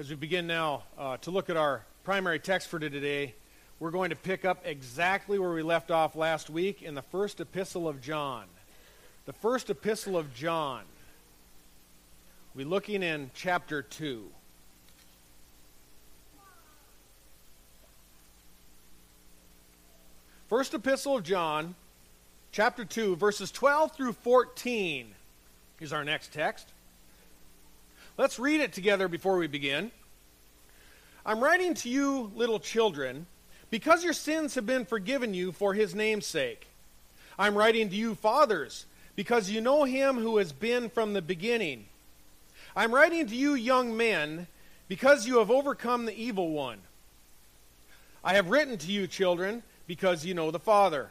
as we begin now uh, to look at our primary text for today, we're going to pick up exactly where we left off last week in the first epistle of John. The first epistle of John. We're looking in chapter 2. First epistle of John, chapter 2, verses 12 through 14 is our next text. Let's read it together before we begin. I'm writing to you, little children, because your sins have been forgiven you for his name's sake. I'm writing to you, fathers, because you know him who has been from the beginning. I'm writing to you, young men, because you have overcome the evil one. I have written to you, children, because you know the Father.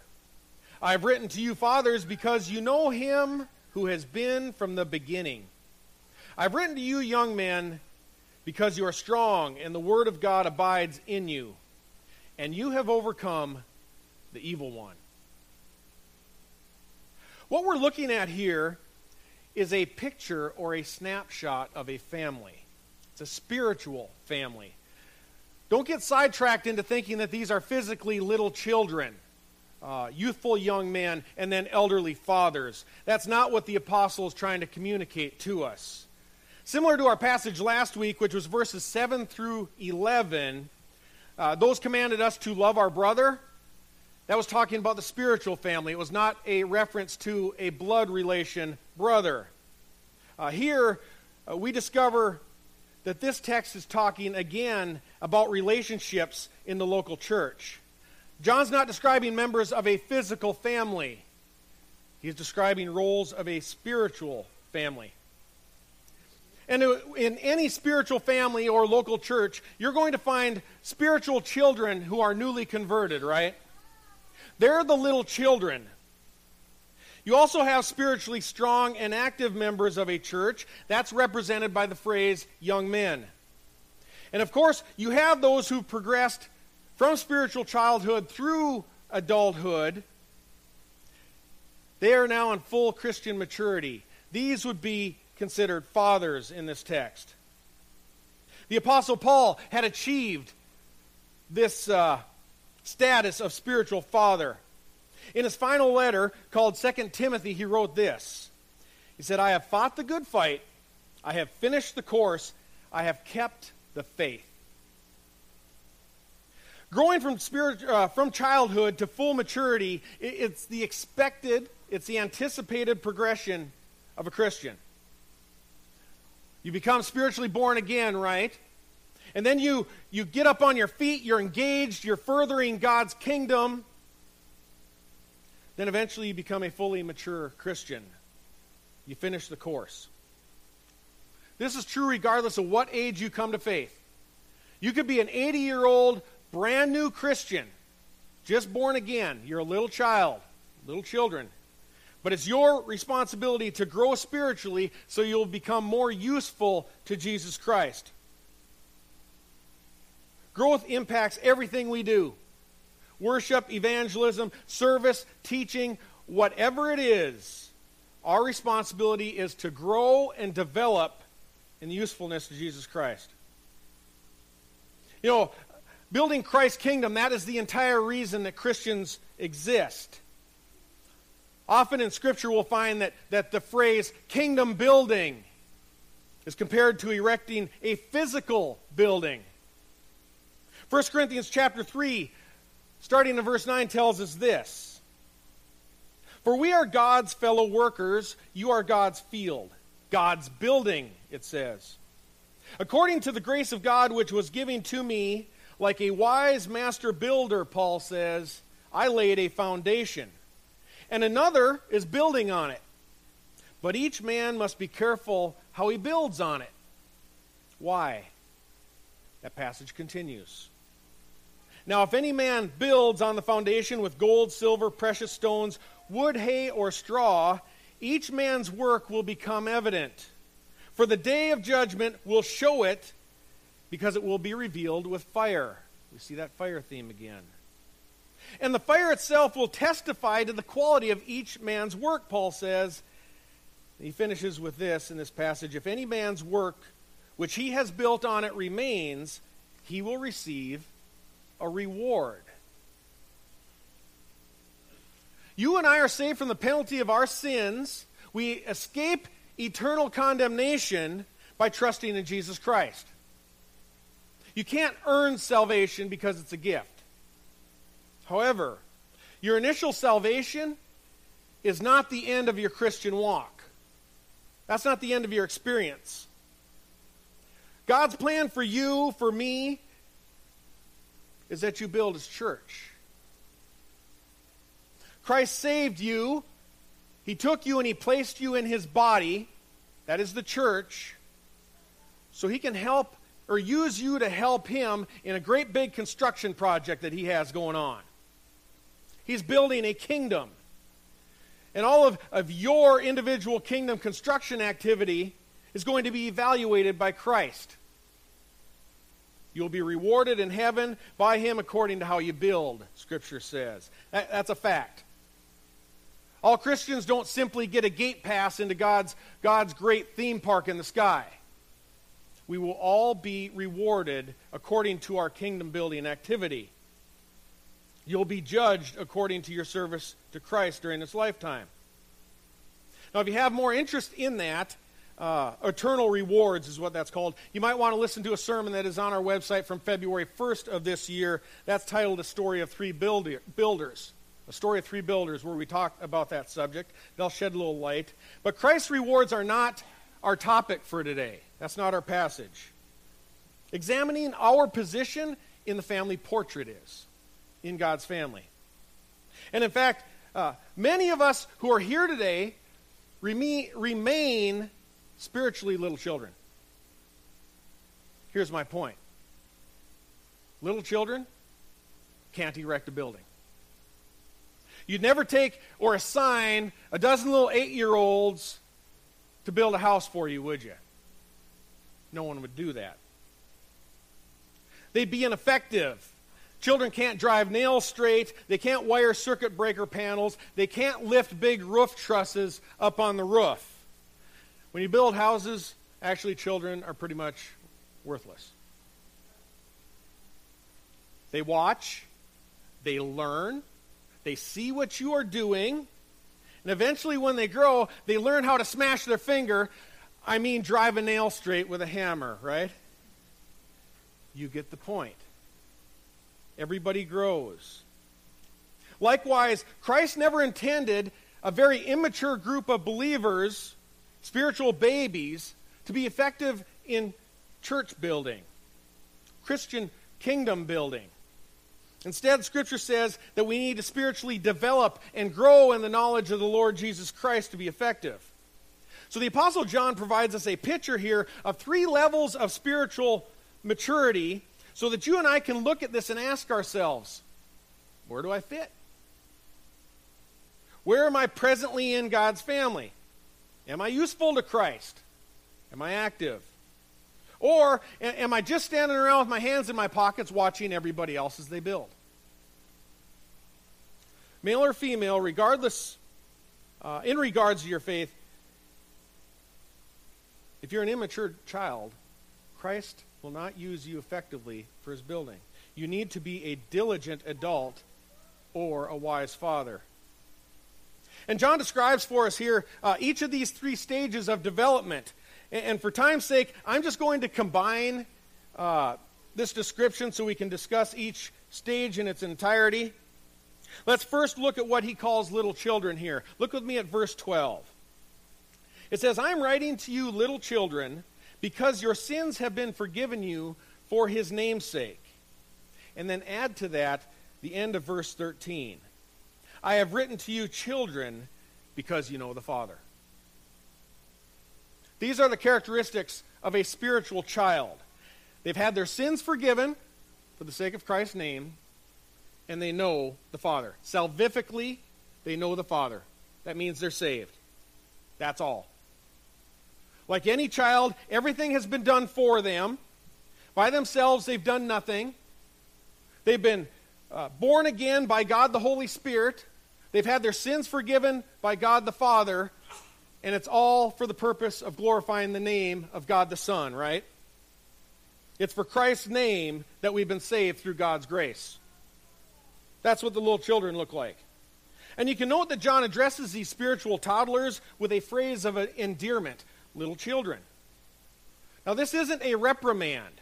I have written to you, fathers, because you know him who has been from the beginning. I've written to you, young men, because you are strong, and the word of God abides in you, and you have overcome the evil one. What we're looking at here is a picture or a snapshot of a family. It's a spiritual family. Don't get sidetracked into thinking that these are physically little children, uh, youthful young men, and then elderly fathers. That's not what the apostle is trying to communicate to us. Similar to our passage last week, which was verses 7 through 11, uh, those commanded us to love our brother. That was talking about the spiritual family. It was not a reference to a blood relation brother. Uh, here, uh, we discover that this text is talking again about relationships in the local church. John's not describing members of a physical family, he's describing roles of a spiritual family. And in any spiritual family or local church, you're going to find spiritual children who are newly converted, right? They're the little children. You also have spiritually strong and active members of a church. That's represented by the phrase young men. And of course, you have those who've progressed from spiritual childhood through adulthood. They are now in full Christian maturity. These would be considered fathers in this text. The Apostle Paul had achieved this uh, status of spiritual father. In his final letter called 2 Timothy, he wrote this He said, I have fought the good fight, I have finished the course, I have kept the faith. Growing from, spirit, uh, from childhood to full maturity, it, it's the expected, it's the anticipated progression of a Christian. You become spiritually born again, right? And then you, you get up on your feet, you're engaged, you're furthering God's kingdom. Then eventually you become a fully mature Christian. You finish the course. This is true regardless of what age you come to faith. You could be an 80 year old, brand new Christian, just born again. You're a little child, little children. But it's your responsibility to grow spiritually so you'll become more useful to Jesus Christ. Growth impacts everything we do worship, evangelism, service, teaching, whatever it is. Our responsibility is to grow and develop in the usefulness to Jesus Christ. You know, building Christ's kingdom, that is the entire reason that Christians exist. Often in Scripture, we'll find that, that the phrase kingdom building is compared to erecting a physical building. 1 Corinthians chapter 3, starting in verse 9, tells us this For we are God's fellow workers, you are God's field, God's building, it says. According to the grace of God which was given to me, like a wise master builder, Paul says, I laid a foundation and another is building on it. But each man must be careful how he builds on it. Why? That passage continues. Now, if any man builds on the foundation with gold, silver, precious stones, wood, hay, or straw, each man's work will become evident. For the day of judgment will show it, because it will be revealed with fire. We see that fire theme again. And the fire itself will testify to the quality of each man's work, Paul says. He finishes with this in this passage If any man's work which he has built on it remains, he will receive a reward. You and I are saved from the penalty of our sins. We escape eternal condemnation by trusting in Jesus Christ. You can't earn salvation because it's a gift. However, your initial salvation is not the end of your Christian walk. That's not the end of your experience. God's plan for you, for me, is that you build his church. Christ saved you. He took you and he placed you in his body. That is the church. So he can help or use you to help him in a great big construction project that he has going on. He's building a kingdom. And all of, of your individual kingdom construction activity is going to be evaluated by Christ. You'll be rewarded in heaven by him according to how you build, Scripture says. That, that's a fact. All Christians don't simply get a gate pass into God's, God's great theme park in the sky. We will all be rewarded according to our kingdom building activity. You'll be judged according to your service to Christ during this lifetime. Now, if you have more interest in that, uh, eternal rewards is what that's called. You might want to listen to a sermon that is on our website from February 1st of this year. That's titled A Story of Three Builder, Builders. A Story of Three Builders, where we talk about that subject. They'll shed a little light. But Christ's rewards are not our topic for today. That's not our passage. Examining our position in the family portrait is in God's family. And in fact, uh, many of us who are here today remain, remain spiritually little children. Here's my point little children can't erect a building. You'd never take or assign a dozen little eight year olds to build a house for you, would you? No one would do that. They'd be ineffective. Children can't drive nails straight. They can't wire circuit breaker panels. They can't lift big roof trusses up on the roof. When you build houses, actually, children are pretty much worthless. They watch, they learn, they see what you are doing, and eventually, when they grow, they learn how to smash their finger. I mean, drive a nail straight with a hammer, right? You get the point. Everybody grows. Likewise, Christ never intended a very immature group of believers, spiritual babies, to be effective in church building, Christian kingdom building. Instead, Scripture says that we need to spiritually develop and grow in the knowledge of the Lord Jesus Christ to be effective. So the Apostle John provides us a picture here of three levels of spiritual maturity so that you and I can look at this and ask ourselves where do I fit? Where am I presently in God's family? Am I useful to Christ? Am I active? Or am I just standing around with my hands in my pockets watching everybody else as they build? Male or female, regardless, uh, in regards to your faith, if you're an immature child, Christ will not use you effectively for his building. You need to be a diligent adult or a wise father. And John describes for us here uh, each of these three stages of development. And, and, for time's sake, I'm just going to combine uh, this description so we can discuss each stage in its entirety. Let's first look at what he calls little children here. Look with me at verse 12. It says, I'm writing to you, little children, because your sins have been forgiven you for his name's sake. And then add to that the end of verse 13. I have written to you, children, because you know the Father. These are the characteristics of a spiritual child. They've had their sins forgiven for the sake of Christ's name, and they know the Father. Salvifically, they know the Father. That means they're saved. That's all. Like any child, everything has been done for them. By themselves, they've done nothing. They've been uh, born again by God the Holy Spirit. They've had their sins forgiven by God the Father. And it's all for the purpose of glorifying the name of God the Son, right? It's for Christ's name that we've been saved through God's grace. That's what the little children look like. And you can note that John addresses these spiritual toddlers with a phrase of an endearment little children. Now, this isn't a reprimand.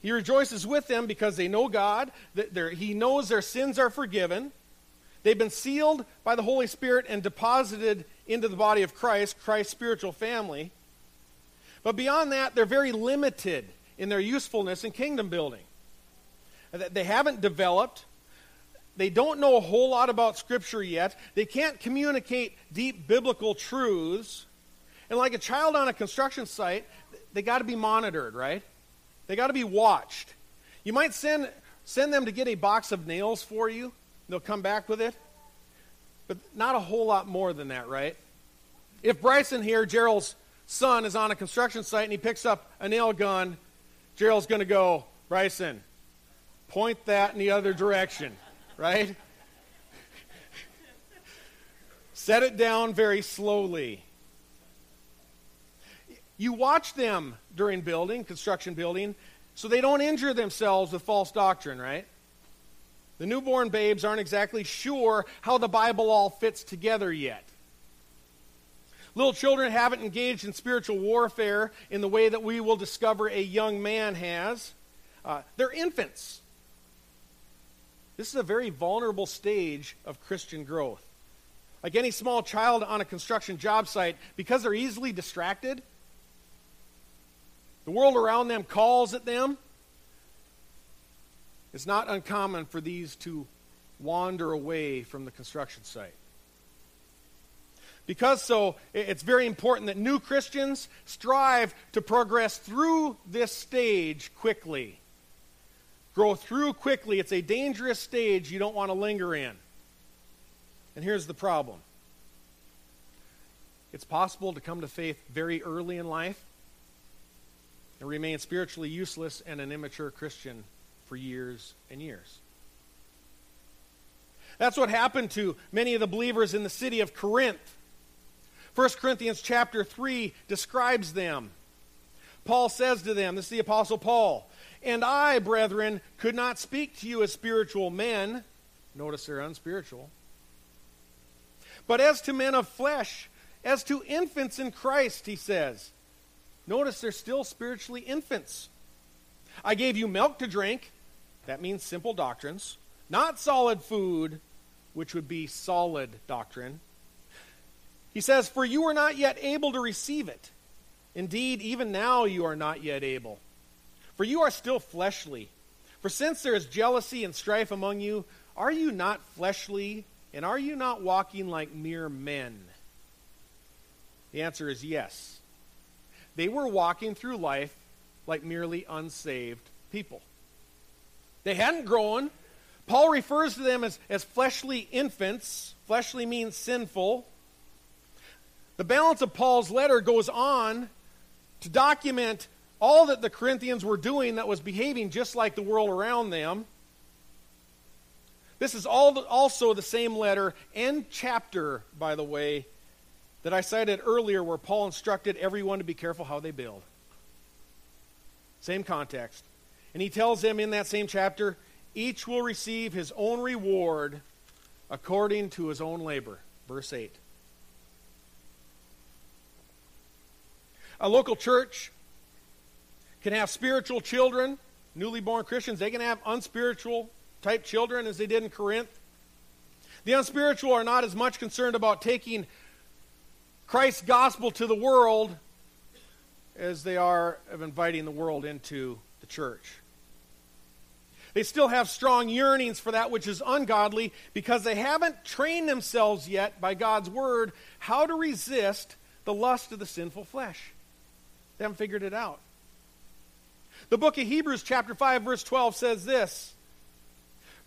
He rejoices with them because they know God, that he knows their sins are forgiven. They've been sealed by the Holy Spirit and deposited into the body of Christ, Christ's spiritual family. But beyond that, they're very limited in their usefulness in kingdom building. They haven't developed. They don't know a whole lot about Scripture yet. They can't communicate deep biblical truths. And like a child on a construction site, they got to be monitored, right? They got to be watched. You might send, send them to get a box of nails for you, they'll come back with it. But not a whole lot more than that, right? If Bryson here, Gerald's son, is on a construction site and he picks up a nail gun, Gerald's going to go, Bryson, point that in the other direction, right? Set it down very slowly. You watch them during building, construction building, so they don't injure themselves with false doctrine, right? The newborn babes aren't exactly sure how the Bible all fits together yet. Little children haven't engaged in spiritual warfare in the way that we will discover a young man has. Uh, they're infants. This is a very vulnerable stage of Christian growth. Like any small child on a construction job site, because they're easily distracted, the world around them calls at them. It's not uncommon for these to wander away from the construction site. Because so, it's very important that new Christians strive to progress through this stage quickly. Grow through quickly. It's a dangerous stage you don't want to linger in. And here's the problem it's possible to come to faith very early in life and remain spiritually useless and an immature Christian for years and years. That's what happened to many of the believers in the city of Corinth. 1 Corinthians chapter 3 describes them. Paul says to them, this is the Apostle Paul, and I, brethren, could not speak to you as spiritual men. Notice they're unspiritual. But as to men of flesh, as to infants in Christ, he says. Notice they're still spiritually infants. I gave you milk to drink. That means simple doctrines. Not solid food, which would be solid doctrine. He says, For you are not yet able to receive it. Indeed, even now you are not yet able. For you are still fleshly. For since there is jealousy and strife among you, are you not fleshly, and are you not walking like mere men? The answer is yes. They were walking through life like merely unsaved people. They hadn't grown. Paul refers to them as, as fleshly infants. Fleshly means sinful. The balance of Paul's letter goes on to document all that the Corinthians were doing that was behaving just like the world around them. This is all the, also the same letter and chapter, by the way, that I cited earlier where Paul instructed everyone to be careful how they build. Same context. And he tells them in that same chapter each will receive his own reward according to his own labor. Verse 8. A local church can have spiritual children, newly born Christians. They can have unspiritual type children as they did in Corinth. The unspiritual are not as much concerned about taking Christ's gospel to the world as they are of inviting the world into the church. They still have strong yearnings for that which is ungodly because they haven't trained themselves yet by God's word how to resist the lust of the sinful flesh. They haven't figured it out. The book of Hebrews, chapter 5, verse 12 says this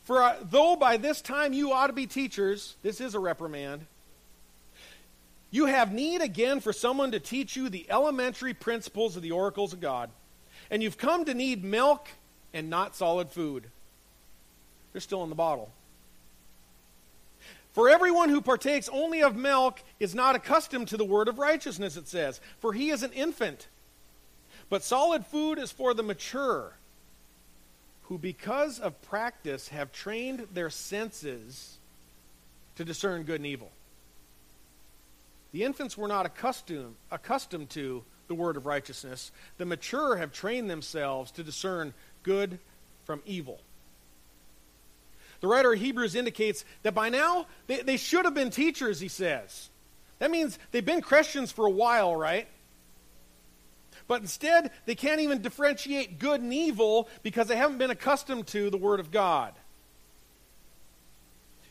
For uh, though by this time you ought to be teachers, this is a reprimand you have need again for someone to teach you the elementary principles of the oracles of God. And you've come to need milk and not solid food. They're still in the bottle. For everyone who partakes only of milk is not accustomed to the word of righteousness, it says, for he is an infant. But solid food is for the mature, who because of practice have trained their senses to discern good and evil. The infants were not accustomed, accustomed to the word of righteousness. The mature have trained themselves to discern good from evil. The writer of Hebrews indicates that by now they, they should have been teachers, he says. That means they've been Christians for a while, right? But instead, they can't even differentiate good and evil because they haven't been accustomed to the Word of God.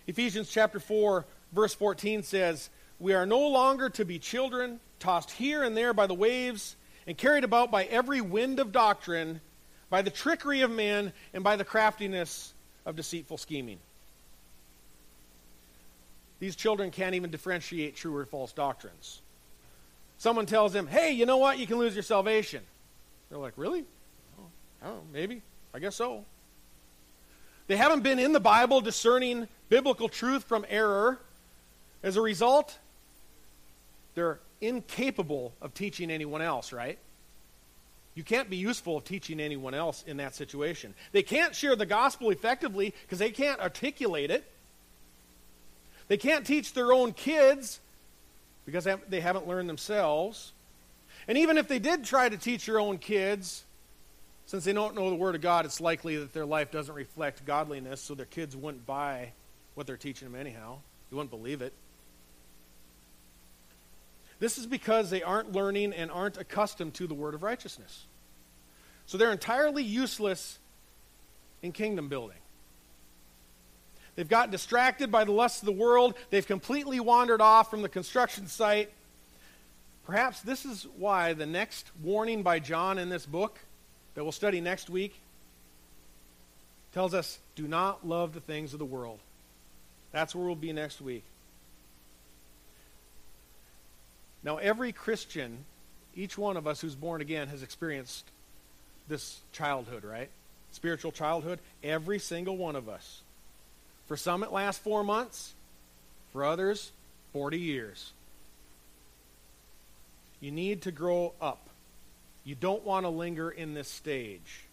Ephesians chapter 4, verse 14 says, We are no longer to be children, tossed here and there by the waves, and carried about by every wind of doctrine, by the trickery of men, and by the craftiness of deceitful scheming. These children can't even differentiate true or false doctrines. Someone tells them, hey, you know what? You can lose your salvation. They're like, really? Oh, know, maybe. I guess so. They haven't been in the Bible discerning biblical truth from error. As a result, they're incapable of teaching anyone else, right? You can't be useful of teaching anyone else in that situation. They can't share the gospel effectively because they can't articulate it. They can't teach their own kids because they haven't learned themselves. And even if they did try to teach your own kids, since they don't know the Word of God, it's likely that their life doesn't reflect godliness, so their kids wouldn't buy what they're teaching them anyhow. They wouldn't believe it. This is because they aren't learning and aren't accustomed to the word of righteousness. So they're entirely useless in kingdom building. They've gotten distracted by the lusts of the world. They've completely wandered off from the construction site. Perhaps this is why the next warning by John in this book that we'll study next week tells us do not love the things of the world. That's where we'll be next week. Now, every Christian, each one of us who's born again, has experienced this childhood, right? Spiritual childhood. Every single one of us. For some, it lasts four months. For others, 40 years. You need to grow up. You don't want to linger in this stage.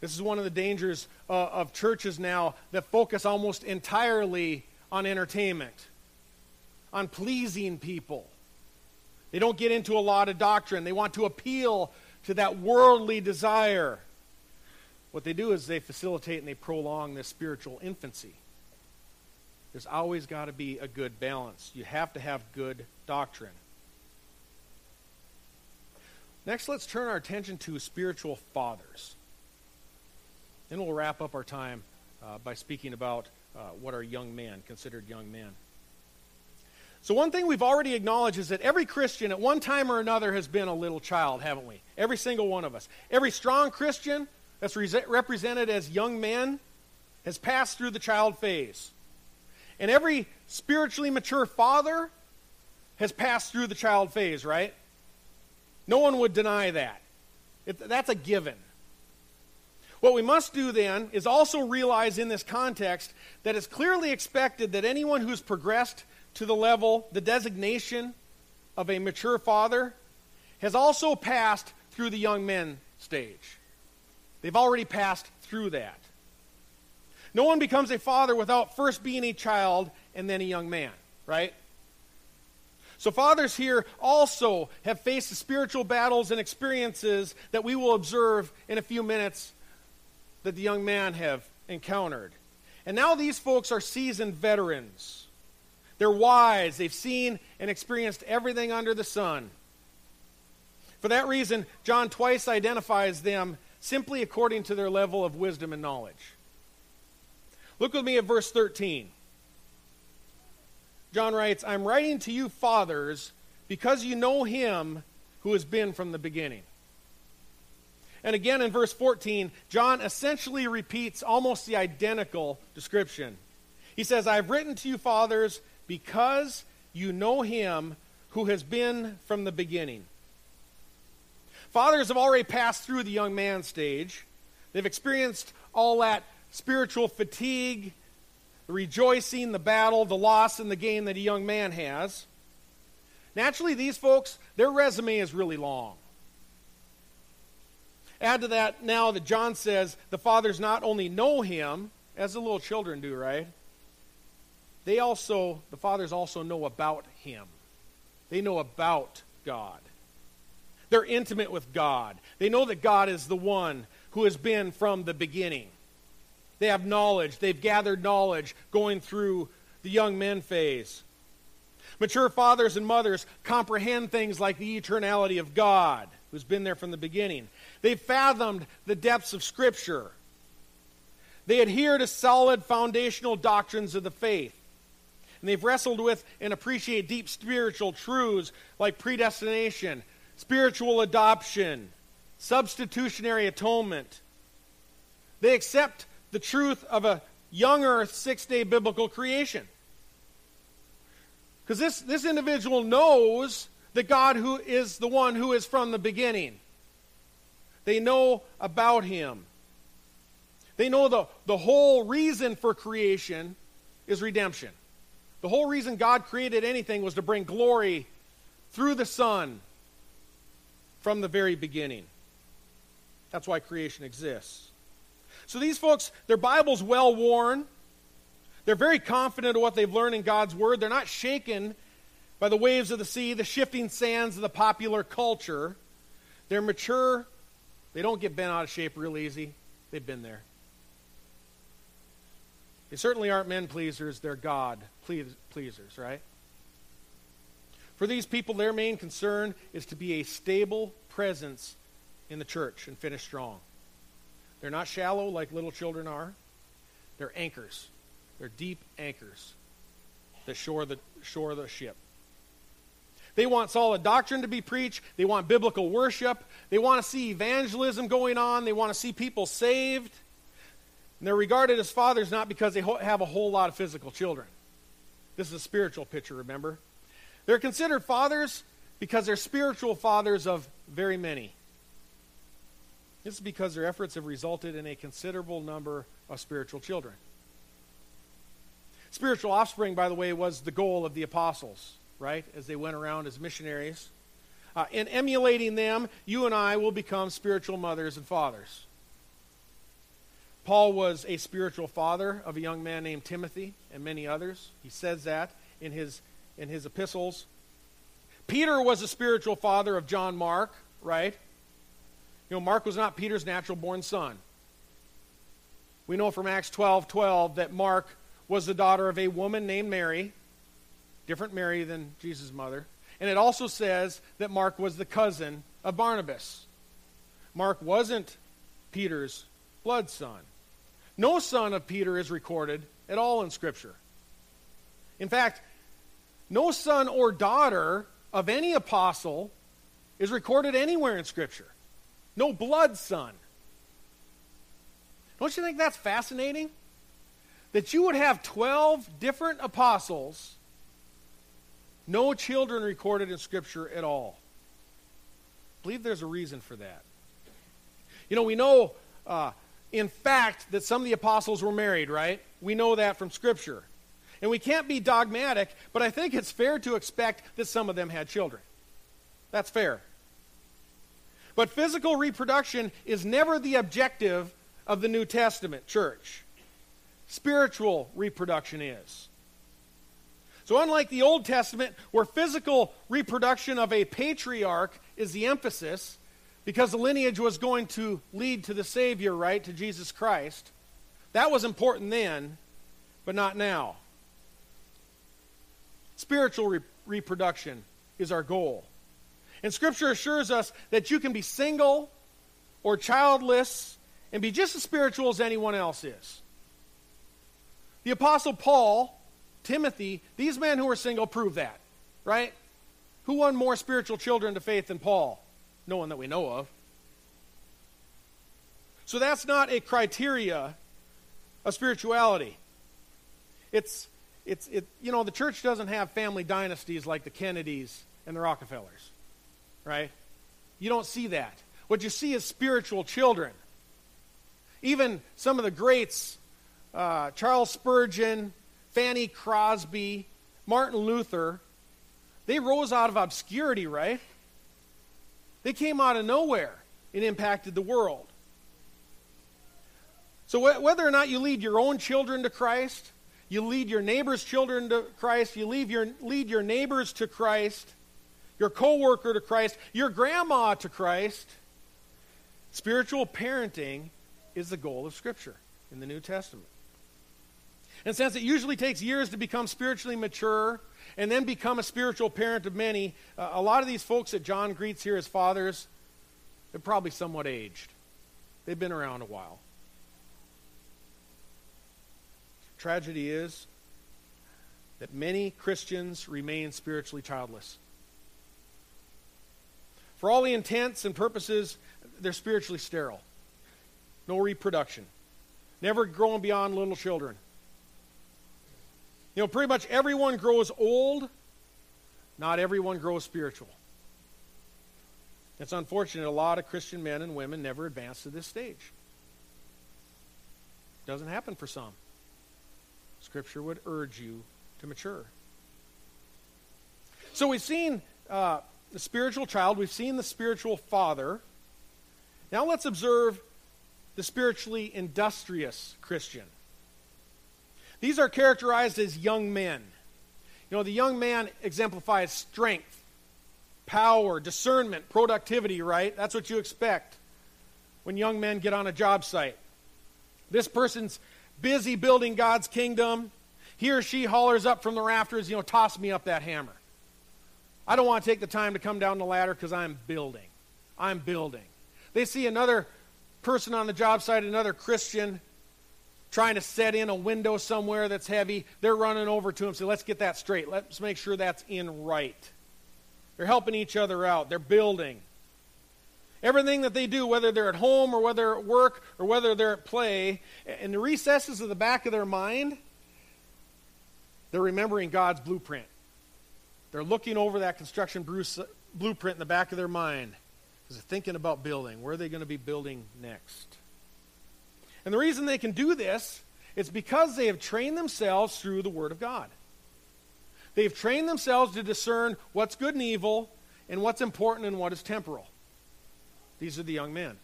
This is one of the dangers uh, of churches now that focus almost entirely on entertainment, on pleasing people. They don't get into a lot of doctrine. They want to appeal to that worldly desire. What they do is they facilitate and they prolong this spiritual infancy. There's always got to be a good balance. You have to have good doctrine. Next, let's turn our attention to spiritual fathers. Then we'll wrap up our time uh, by speaking about uh, what are young men, considered young men. So, one thing we've already acknowledged is that every Christian at one time or another has been a little child, haven't we? Every single one of us. Every strong Christian that's re- represented as young men has passed through the child phase. And every spiritually mature father has passed through the child phase, right? No one would deny that. It, that's a given. What we must do then is also realize in this context that it's clearly expected that anyone who's progressed to the level, the designation of a mature father, has also passed through the young men stage. They've already passed through that. No one becomes a father without first being a child and then a young man, right? So, fathers here also have faced the spiritual battles and experiences that we will observe in a few minutes that the young man have encountered. And now these folks are seasoned veterans. They're wise. They've seen and experienced everything under the sun. For that reason, John twice identifies them simply according to their level of wisdom and knowledge. Look with me at verse 13. John writes, I'm writing to you, fathers, because you know him who has been from the beginning. And again in verse 14, John essentially repeats almost the identical description. He says, I've written to you, fathers, because you know him who has been from the beginning. Fathers have already passed through the young man stage. They've experienced all that spiritual fatigue, the rejoicing, the battle, the loss, and the gain that a young man has. Naturally, these folks, their resume is really long. Add to that now that John says the fathers not only know him, as the little children do, right? They also, the fathers also know about him. They know about God. They're intimate with God. They know that God is the one who has been from the beginning. They have knowledge. They've gathered knowledge going through the young men phase. Mature fathers and mothers comprehend things like the eternality of God, who's been there from the beginning. They've fathomed the depths of Scripture. They adhere to solid foundational doctrines of the faith. And they've wrestled with and appreciate deep spiritual truths like predestination, spiritual adoption, substitutionary atonement. They accept the truth of a young earth six day biblical creation. Because this, this individual knows that God who is the one who is from the beginning. They know about him. They know the, the whole reason for creation is redemption. The whole reason God created anything was to bring glory through the Son from the very beginning. That's why creation exists. So these folks, their Bible's well worn. They're very confident of what they've learned in God's Word. They're not shaken by the waves of the sea, the shifting sands of the popular culture. They're mature. They don't get bent out of shape real easy. They've been there. They certainly aren't men pleasers, they're God pleasers, right? For these people, their main concern is to be a stable presence in the church and finish strong. They're not shallow like little children are, they're anchors. They're deep anchors that shore the, shore the ship. They want solid doctrine to be preached. They want biblical worship. They want to see evangelism going on. They want to see people saved. And they're regarded as fathers not because they have a whole lot of physical children. This is a spiritual picture, remember? They're considered fathers because they're spiritual fathers of very many. This is because their efforts have resulted in a considerable number of spiritual children. Spiritual offspring, by the way, was the goal of the apostles, right? As they went around as missionaries. Uh, in emulating them, you and I will become spiritual mothers and fathers. Paul was a spiritual father of a young man named Timothy and many others. He says that in his, in his epistles. Peter was a spiritual father of John Mark, right? You know, Mark was not Peter's natural born son. We know from Acts 12 12 that Mark was the daughter of a woman named Mary, different Mary than Jesus' mother. And it also says that Mark was the cousin of Barnabas. Mark wasn't Peter's blood son. No son of Peter is recorded at all in Scripture. In fact, no son or daughter of any apostle is recorded anywhere in Scripture. No blood son. Don't you think that's fascinating? that you would have 12 different apostles, no children recorded in Scripture at all. I believe there's a reason for that. You know, we know, uh, in fact, that some of the apostles were married, right? We know that from Scripture. And we can't be dogmatic, but I think it's fair to expect that some of them had children. That's fair. But physical reproduction is never the objective of the New Testament church spiritual reproduction is. So, unlike the Old Testament, where physical reproduction of a patriarch is the emphasis, because the lineage was going to lead to the Savior, right, to Jesus Christ, that was important then, but not now. Spiritual re- reproduction is our goal. And Scripture assures us that you can be single or childless and be just as spiritual as anyone else is. The Apostle Paul, Timothy, these men who were single prove that, right? Who won more spiritual children to faith than Paul? No one that we know of. So that's not a criteria of spirituality. It's, it's, it, you know, the church doesn't have family dynasties like the Kennedys and the Rockefellers, right? You don't see that. What you see is spiritual children. Even some of the greats uh, Charles Spurgeon, Fanny Crosby, Martin Luther, they rose out of obscurity, right? They came out of nowhere. and impacted the world. So, wh- whether or not you lead your own children to Christ, you lead your neighbor's children to Christ, you lead your, lead your neighbors to Christ, your coworker to Christ, your grandma to Christ, spiritual parenting is the goal of Scripture in the New Testament. And since it usually takes years to become spiritually mature and then become a spiritual parent of many, uh, a lot of these folks that John greets here as fathers, they're probably somewhat aged. They've been around a while. Tragedy is that many Christians remain spiritually childless. For all the intents and purposes, they're spiritually sterile. No reproduction. Never growing beyond little children. You know, pretty much everyone grows old, not everyone grows spiritual. It's unfortunate a lot of Christian men and women never advance to this stage. Doesn't happen for some. Scripture would urge you to mature. So we've seen uh, the spiritual child, we've seen the spiritual father. Now let's observe the spiritually industrious Christian. These are characterized as young men. You know, the young man exemplifies strength, power, discernment, productivity, right? That's what you expect when young men get on a job site. This person's busy building God's kingdom. He or she hollers up from the rafters, you know, toss me up that hammer. I don't want to take the time to come down the ladder because I'm building. I'm building. They see another person on the job site, another Christian, trying to set in a window somewhere that's heavy. They're running over to him, say, let's get that straight. Let's make sure that's in right. They're helping each other out. They're building. Everything that they do, whether they're at home or whether they're at work or whether they're at play, in the recesses of the back of their mind, they're remembering God's blueprint. They're looking over that construction blueprint in the back of their mind because they're thinking about building. Where are they going to be building next? And the reason they can do this is because they have trained themselves through the Word of God. They've trained themselves to discern what's good and evil and what's important and what is temporal. These are the young men.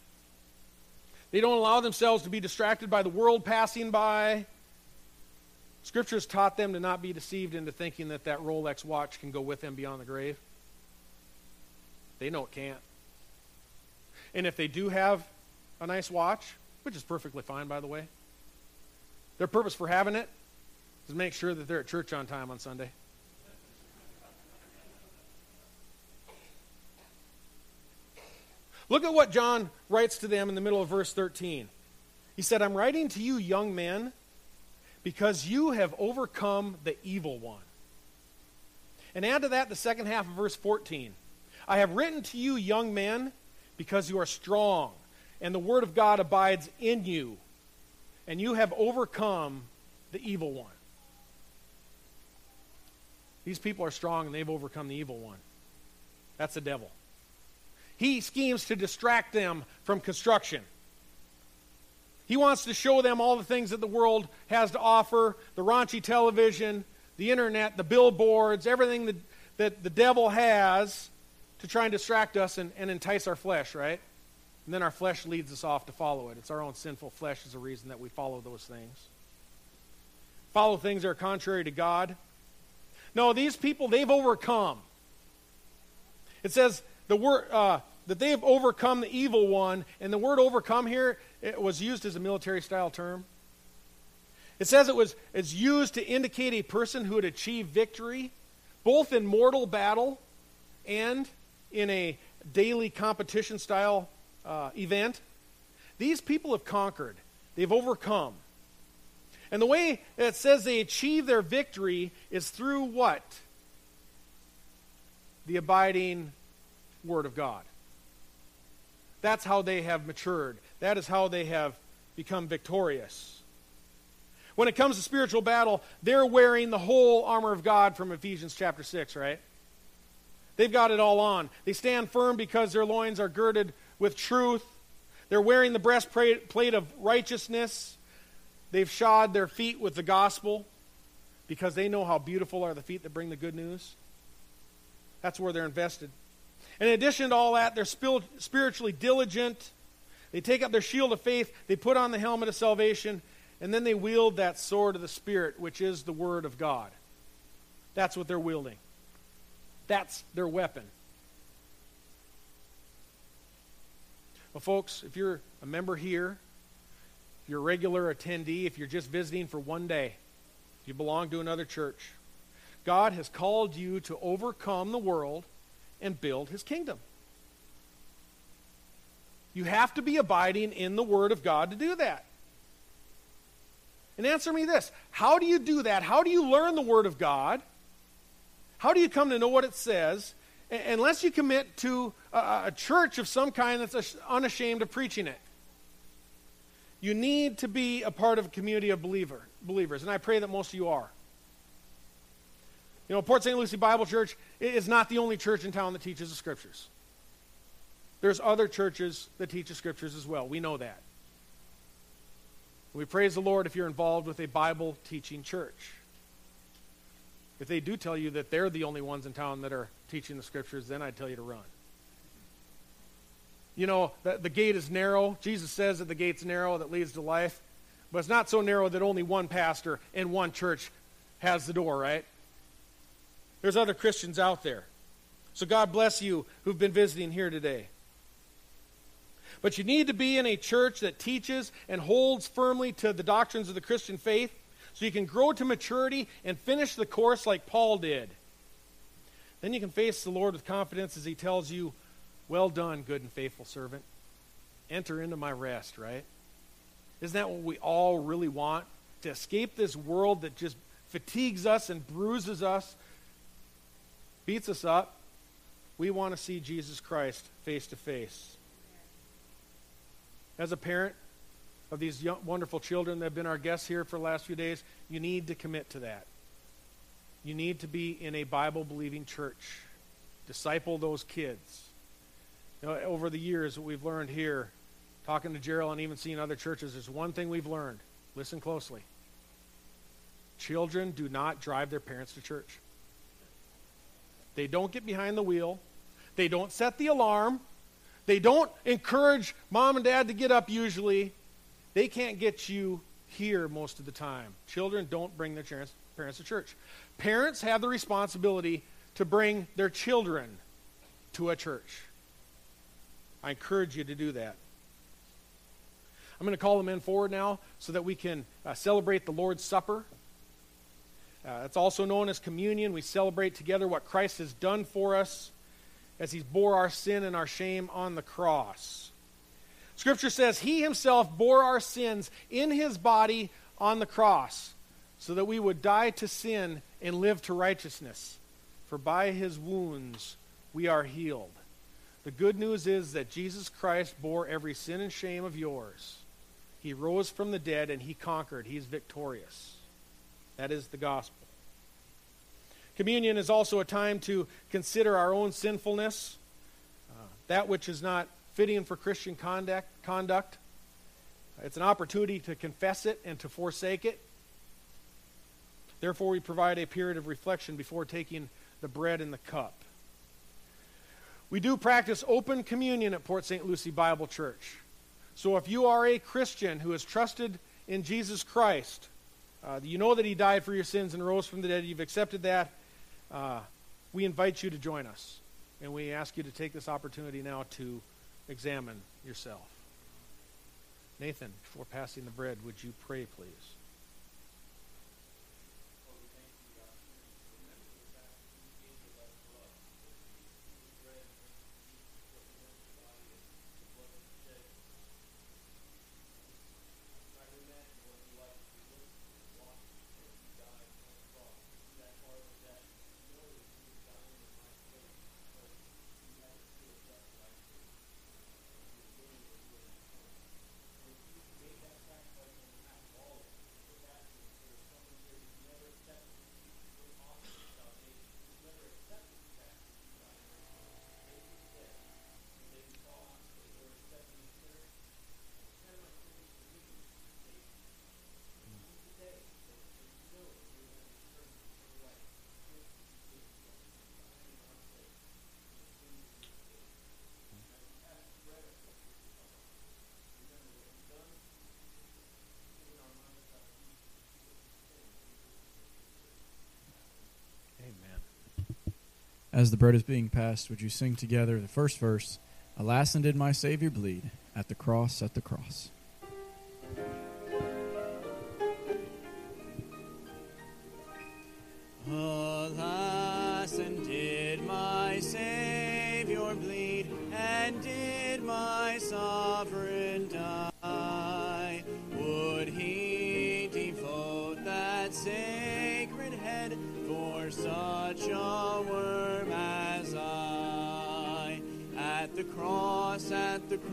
They don't allow themselves to be distracted by the world passing by. Scriptures taught them to not be deceived into thinking that that Rolex watch can go with them beyond the grave. They know it can't. And if they do have a nice watch, which is perfectly fine, by the way, their purpose for having it is to make sure that they're at church on time on Sunday. Look at what John writes to them in the middle of verse 13. He said, I'm writing to you, young men, because you have overcome the evil one. And add to that the second half of verse 14. I have written to you, young men, because you are strong, and the word of God abides in you, and you have overcome the evil one. These people are strong, and they've overcome the evil one. That's the devil. He schemes to distract them from construction. He wants to show them all the things that the world has to offer the raunchy television, the internet, the billboards, everything that, that the devil has to try and distract us and, and entice our flesh, right? And then our flesh leads us off to follow it. It's our own sinful flesh is the reason that we follow those things. Follow things that are contrary to God. No, these people, they've overcome. It says the word uh, that they have overcome the evil one, and the word overcome here it was used as a military style term. It says it was it's used to indicate a person who had achieved victory, both in mortal battle and in a daily competition style uh, event. These people have conquered, they've overcome. And the way it says they achieve their victory is through what? The abiding Word of God. That's how they have matured. That is how they have become victorious. When it comes to spiritual battle, they're wearing the whole armor of God from Ephesians chapter 6, right? They've got it all on. They stand firm because their loins are girded with truth. They're wearing the breastplate of righteousness. They've shod their feet with the gospel because they know how beautiful are the feet that bring the good news. That's where they're invested. In addition to all that, they're spiritually diligent. They take up their shield of faith, they put on the helmet of salvation, and then they wield that sword of the Spirit, which is the Word of God. That's what they're wielding. That's their weapon. Well, folks, if you're a member here, if you're a regular attendee, if you're just visiting for one day, if you belong to another church, God has called you to overcome the world and build his kingdom. You have to be abiding in the Word of God to do that. And answer me this How do you do that? How do you learn the Word of God? How do you come to know what it says unless you commit to a, a church of some kind that's unashamed of preaching it? You need to be a part of a community of believer, believers, and I pray that most of you are. You know, Port St. Lucie Bible Church is not the only church in town that teaches the Scriptures. There's other churches that teach the Scriptures as well. We know that. We praise the Lord if you're involved with a Bible teaching church. If they do tell you that they're the only ones in town that are teaching the Scriptures, then I'd tell you to run. You know, the, the gate is narrow. Jesus says that the gate's narrow that leads to life. But it's not so narrow that only one pastor and one church has the door, right? There's other Christians out there. So God bless you who've been visiting here today. But you need to be in a church that teaches and holds firmly to the doctrines of the Christian faith so you can grow to maturity and finish the course like Paul did. Then you can face the Lord with confidence as he tells you, Well done, good and faithful servant. Enter into my rest, right? Isn't that what we all really want? To escape this world that just fatigues us and bruises us beats us up, we want to see Jesus Christ face to face. As a parent of these young, wonderful children that have been our guests here for the last few days, you need to commit to that. You need to be in a Bible believing church. Disciple those kids. You know, over the years, what we've learned here, talking to Gerald and even seeing other churches, there's one thing we've learned. Listen closely. Children do not drive their parents to church. They don't get behind the wheel. They don't set the alarm. They don't encourage mom and dad to get up usually. They can't get you here most of the time. Children don't bring their parents to church. Parents have the responsibility to bring their children to a church. I encourage you to do that. I'm going to call them in forward now so that we can uh, celebrate the Lord's Supper. Uh, it's also known as communion. We celebrate together what Christ has done for us as he bore our sin and our shame on the cross. Scripture says he himself bore our sins in his body on the cross so that we would die to sin and live to righteousness. For by his wounds we are healed. The good news is that Jesus Christ bore every sin and shame of yours. He rose from the dead and he conquered. He's victorious. That is the gospel. Communion is also a time to consider our own sinfulness, uh, that which is not fitting for Christian conduct, conduct. It's an opportunity to confess it and to forsake it. Therefore, we provide a period of reflection before taking the bread and the cup. We do practice open communion at Port St. Lucie Bible Church. So if you are a Christian who has trusted in Jesus Christ, uh, you know that he died for your sins and rose from the dead. You've accepted that. Uh, we invite you to join us. And we ask you to take this opportunity now to examine yourself. Nathan, before passing the bread, would you pray, please? As the bread is being passed, would you sing together the first verse? Alas, and did my Savior bleed at the cross, at the cross.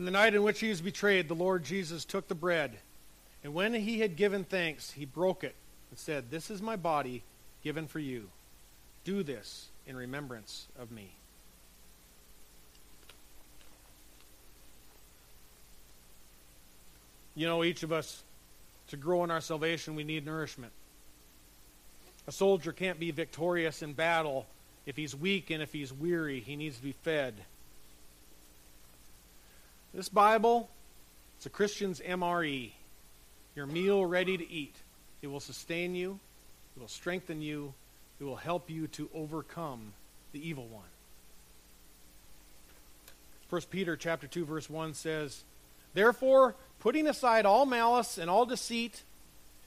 In the night in which he was betrayed, the Lord Jesus took the bread, and when he had given thanks, he broke it and said, This is my body given for you. Do this in remembrance of me. You know, each of us, to grow in our salvation, we need nourishment. A soldier can't be victorious in battle if he's weak and if he's weary. He needs to be fed. This Bible, it's a Christian's MRE, your meal ready to eat. It will sustain you, it will strengthen you, it will help you to overcome the evil one. 1 Peter chapter 2 verse 1 says, "Therefore, putting aside all malice and all deceit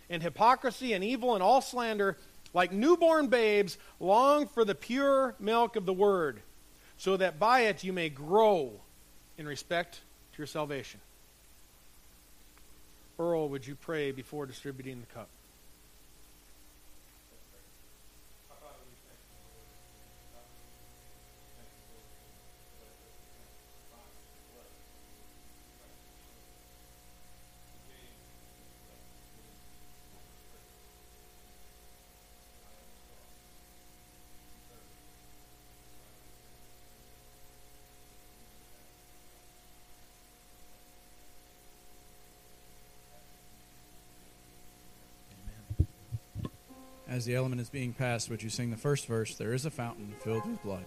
and hypocrisy and evil and all slander, like newborn babes, long for the pure milk of the word, so that by it you may grow in respect to your salvation. Earl, would you pray before distributing the cup? as the element is being passed, would you sing the first verse? There is a fountain filled with blood.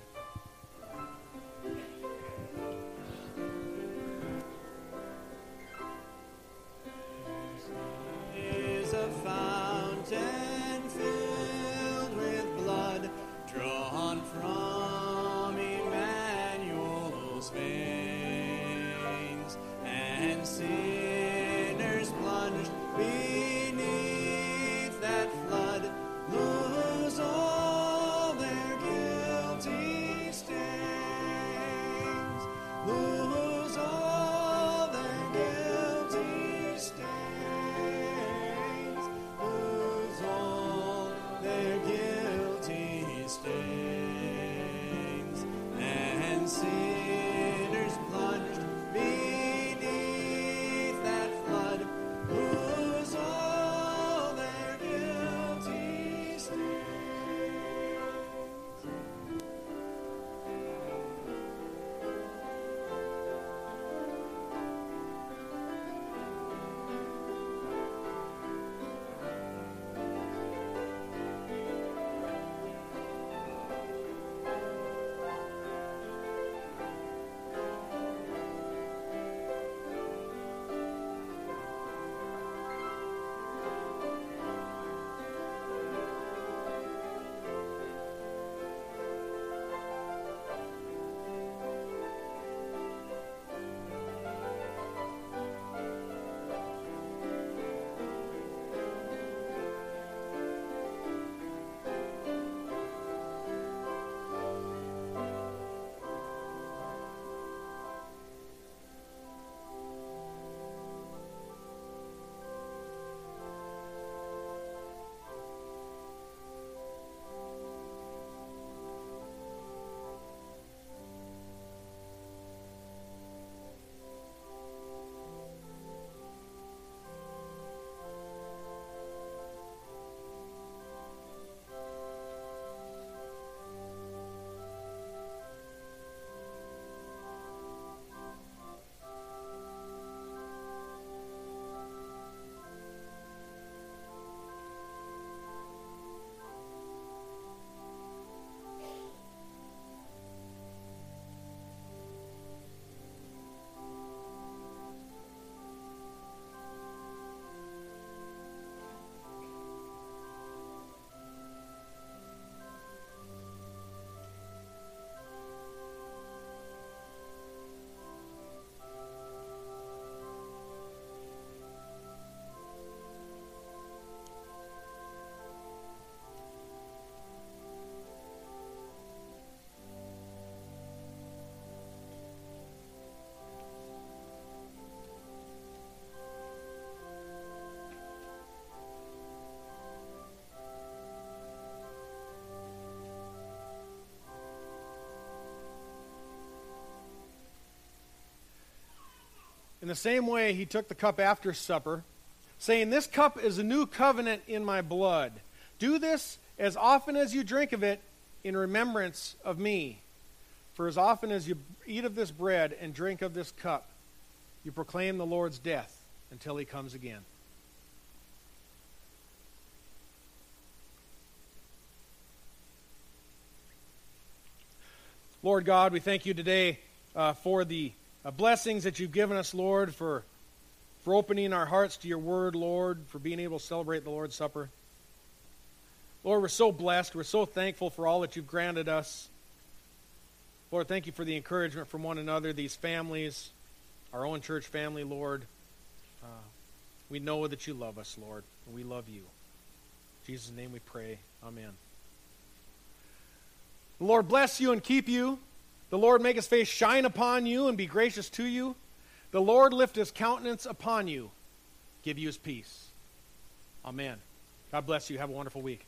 sinners plunged beneath. In the same way, he took the cup after supper, saying, This cup is a new covenant in my blood. Do this as often as you drink of it in remembrance of me. For as often as you eat of this bread and drink of this cup, you proclaim the Lord's death until he comes again. Lord God, we thank you today uh, for the uh, blessings that you've given us, Lord, for, for opening our hearts to your word, Lord, for being able to celebrate the Lord's Supper. Lord, we're so blessed. We're so thankful for all that you've granted us. Lord, thank you for the encouragement from one another, these families, our own church family, Lord. Uh, we know that you love us, Lord, and we love you. In Jesus' name we pray. Amen. Lord bless you and keep you. The Lord make his face shine upon you and be gracious to you. The Lord lift his countenance upon you, give you his peace. Amen. God bless you. Have a wonderful week.